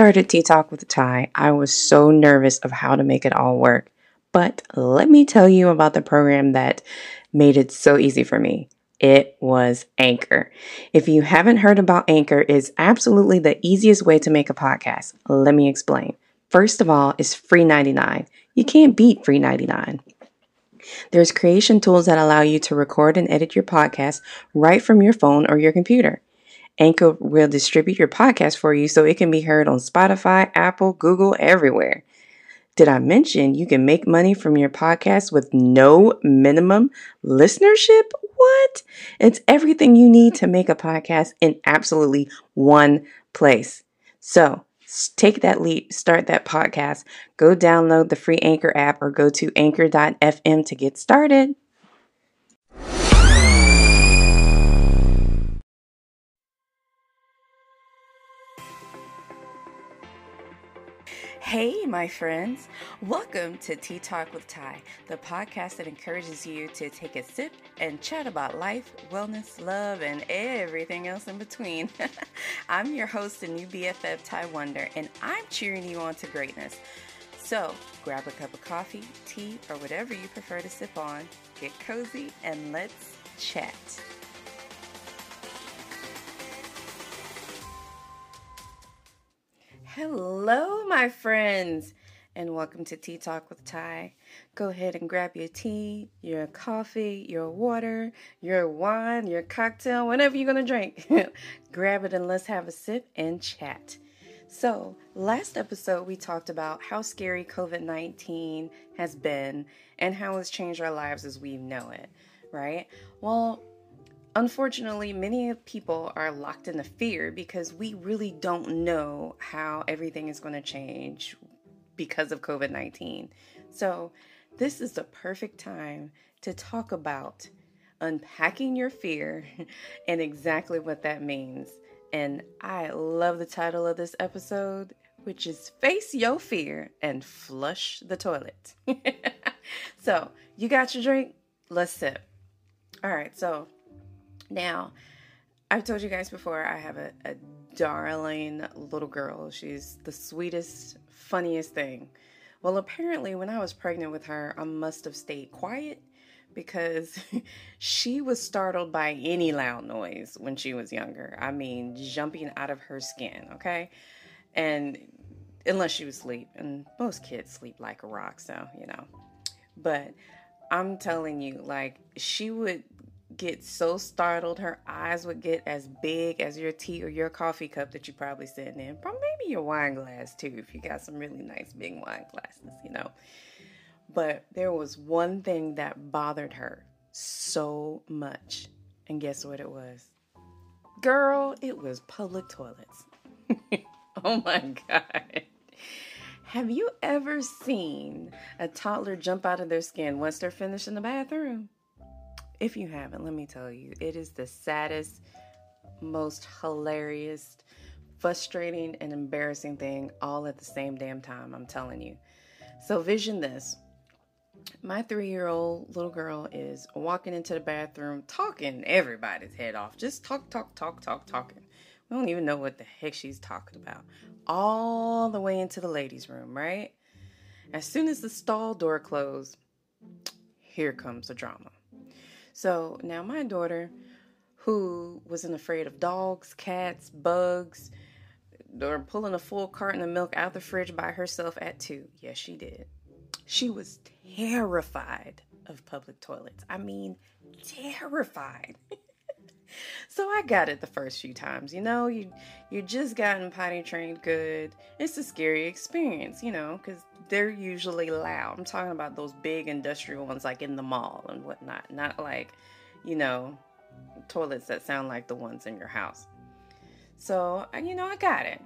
started Tea Talk with Ty, I was so nervous of how to make it all work. But let me tell you about the program that made it so easy for me. It was Anchor. If you haven't heard about Anchor, it's absolutely the easiest way to make a podcast. Let me explain. First of all, it's free 99. You can't beat free 99. There's creation tools that allow you to record and edit your podcast right from your phone or your computer. Anchor will distribute your podcast for you so it can be heard on Spotify, Apple, Google, everywhere. Did I mention you can make money from your podcast with no minimum listenership? What? It's everything you need to make a podcast in absolutely one place. So, take that leap, start that podcast, go download the free Anchor app or go to anchor.fm to get started. Hey, my friends. Welcome to Tea Talk with Ty, the podcast that encourages you to take a sip and chat about life, wellness, love, and everything else in between. I'm your host and new BFF, Ty Wonder, and I'm cheering you on to greatness. So grab a cup of coffee, tea, or whatever you prefer to sip on, get cozy, and let's chat. Hello, my friends, and welcome to Tea Talk with Ty. Go ahead and grab your tea, your coffee, your water, your wine, your cocktail, whatever you're going to drink. grab it and let's have a sip and chat. So, last episode, we talked about how scary COVID 19 has been and how it's changed our lives as we know it, right? Well, Unfortunately, many people are locked into fear because we really don't know how everything is going to change because of COVID 19. So, this is the perfect time to talk about unpacking your fear and exactly what that means. And I love the title of this episode, which is Face Your Fear and Flush the Toilet. so, you got your drink? Let's sip. All right, so now, I've told you guys before, I have a, a darling little girl. She's the sweetest, funniest thing. Well, apparently, when I was pregnant with her, I must have stayed quiet because she was startled by any loud noise when she was younger. I mean, jumping out of her skin, okay? And unless she was asleep, and most kids sleep like a rock, so, you know. But I'm telling you, like, she would get so startled, her eyes would get as big as your tea or your coffee cup that you're probably sitting in. Or maybe your wine glass too, if you got some really nice big wine glasses, you know. But there was one thing that bothered her so much. And guess what it was? Girl, it was public toilets. oh my God. Have you ever seen a toddler jump out of their skin once they're finished in the bathroom? If you haven't, let me tell you, it is the saddest, most hilarious, frustrating, and embarrassing thing all at the same damn time. I'm telling you. So, vision this. My three year old little girl is walking into the bathroom, talking everybody's head off. Just talk, talk, talk, talk, talking. We don't even know what the heck she's talking about. All the way into the ladies' room, right? As soon as the stall door closed, here comes the drama. So now my daughter, who wasn't afraid of dogs, cats, bugs, or pulling a full carton of milk out the fridge by herself at two. Yes, she did. She was terrified of public toilets. I mean, terrified. so I got it the first few times. You know, you you just gotten potty trained good. It's a scary experience, you know, because they're usually loud. I'm talking about those big industrial ones like in the mall and whatnot, not like, you know, toilets that sound like the ones in your house. So, you know, I got it.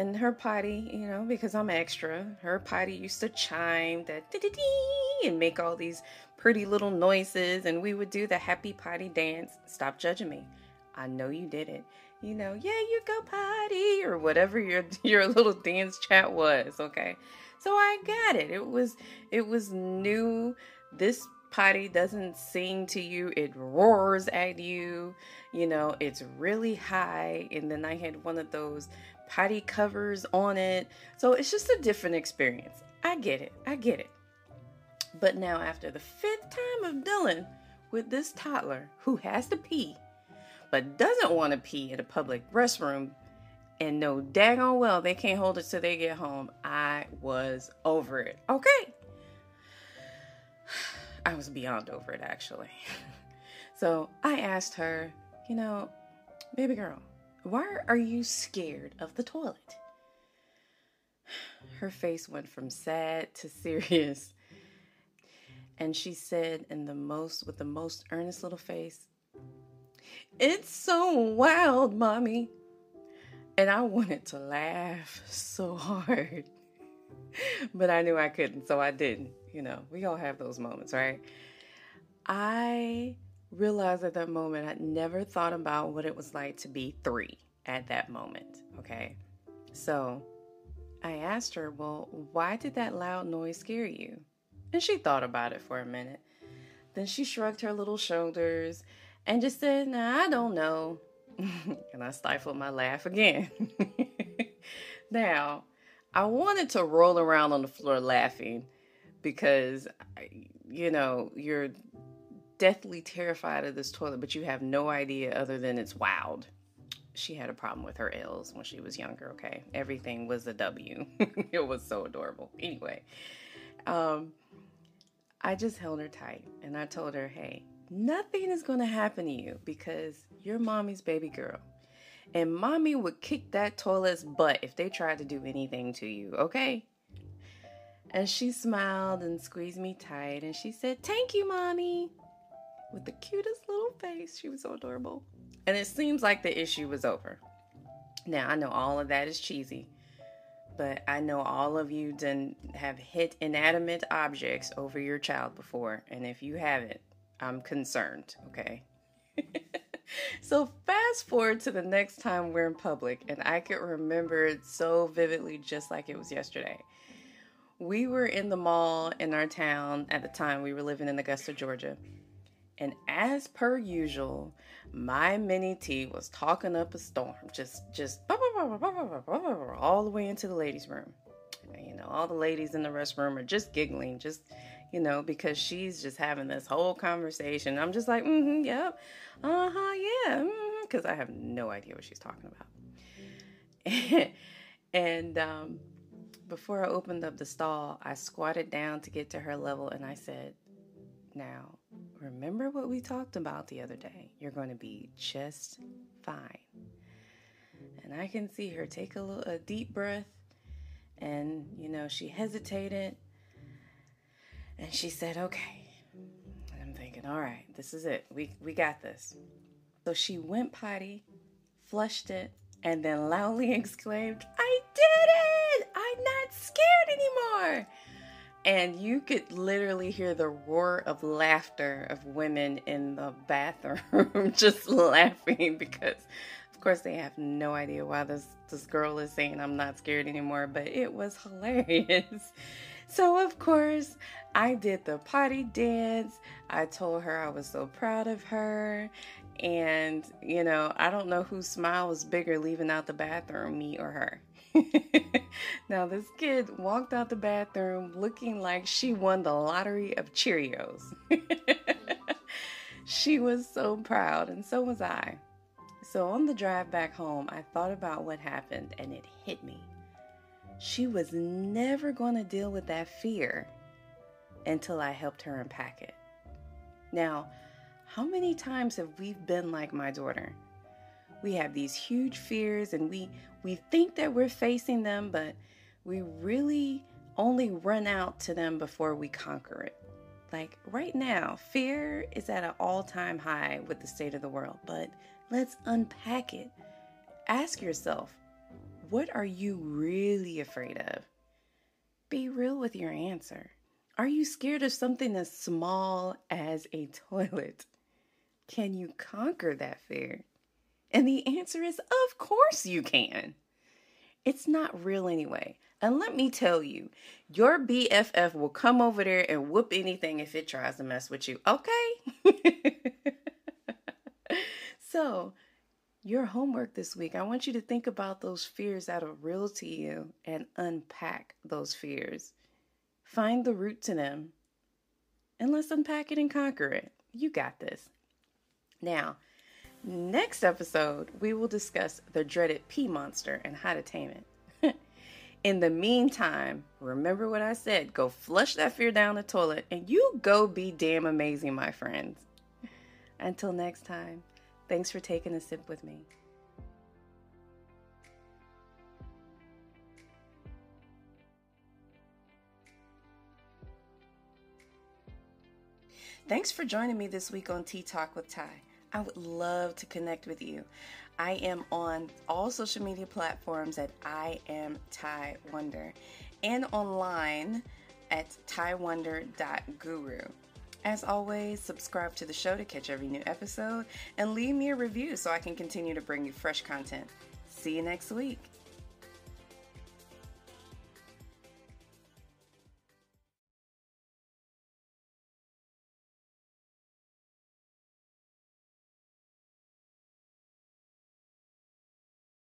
And her potty, you know, because I'm extra, her potty used to chime that and make all these pretty little noises, and we would do the happy potty dance. Stop judging me. I know you did it. You know, yeah, you go potty or whatever your your little dance chat was, okay? So I got it. It was it was new. This potty doesn't sing to you, it roars at you. You know, it's really high. And then I had one of those potty covers on it. So it's just a different experience. I get it. I get it. But now, after the fifth time of Dylan with this toddler who has to pee, but doesn't want to pee in a public restroom, and know daggone well they can't hold it till they get home, I was over it. Okay. I was beyond over it, actually. so I asked her, you know, baby girl, why are you scared of the toilet? Her face went from sad to serious. And she said in the most with the most earnest little face, "It's so wild, mommy." And I wanted to laugh so hard. but I knew I couldn't, so I didn't. You know, we all have those moments, right? I realized at that moment I'd never thought about what it was like to be three at that moment. Okay. So I asked her, Well, why did that loud noise scare you? And she thought about it for a minute. Then she shrugged her little shoulders and just said, Nah, I don't know. and I stifled my laugh again. now, I wanted to roll around on the floor laughing because, you know, you're deathly terrified of this toilet, but you have no idea other than it's wild. She had a problem with her L's when she was younger, okay? Everything was a W. it was so adorable. Anyway, um, I just held her tight and I told her, hey, nothing is going to happen to you because you're mommy's baby girl. And mommy would kick that toilet's butt if they tried to do anything to you, okay? And she smiled and squeezed me tight and she said, Thank you, mommy with the cutest little face. She was so adorable. And it seems like the issue was over. Now, I know all of that is cheesy, but I know all of you done have hit inanimate objects over your child before. And if you haven't, I'm concerned, okay? so fast forward to the next time we're in public, and I could remember it so vividly, just like it was yesterday. We were in the mall in our town at the time. We were living in Augusta, Georgia and as per usual, my mini T was talking up a storm, just just all the way into the ladies' room. You know, all the ladies in the restroom are just giggling, just you know, because she's just having this whole conversation. I'm just like, mm-hmm, yep, uh huh, yeah, because mm-hmm, I have no idea what she's talking about. and um, before I opened up the stall, I squatted down to get to her level, and I said, "Now, remember what we talked about the other day. You're going to be just fine. And I can see her take a, little, a deep breath. And, you know, she hesitated. And she said, okay. And I'm thinking, all right, this is it. We, we got this. So she went potty, flushed it, and then loudly exclaimed, I scared anymore. And you could literally hear the roar of laughter of women in the bathroom just laughing because of course they have no idea why this this girl is saying I'm not scared anymore but it was hilarious. So of course I did the potty dance. I told her I was so proud of her. And you know I don't know whose smile was bigger leaving out the bathroom me or her now, this kid walked out the bathroom looking like she won the lottery of Cheerios. she was so proud, and so was I. So, on the drive back home, I thought about what happened, and it hit me. She was never going to deal with that fear until I helped her unpack it. Now, how many times have we been like my daughter? we have these huge fears and we we think that we're facing them but we really only run out to them before we conquer it. Like right now fear is at an all-time high with the state of the world but let's unpack it. Ask yourself what are you really afraid of? Be real with your answer. Are you scared of something as small as a toilet? Can you conquer that fear? And the answer is, of course you can. It's not real anyway. And let me tell you, your BFF will come over there and whoop anything if it tries to mess with you. Okay? so, your homework this week. I want you to think about those fears that are real to you and unpack those fears. Find the root to them and let's unpack it and conquer it. You got this. Now, next episode, we will discuss the dreaded pee monster and how to tame it. In the meantime, remember what I said go flush that fear down the toilet and you go be damn amazing, my friends. Until next time, thanks for taking a sip with me. Thanks for joining me this week on Tea Talk with Ty. I would love to connect with you. I am on all social media platforms at I am Ty Wonder and online at tywonder.guru. As always, subscribe to the show to catch every new episode and leave me a review so I can continue to bring you fresh content. See you next week.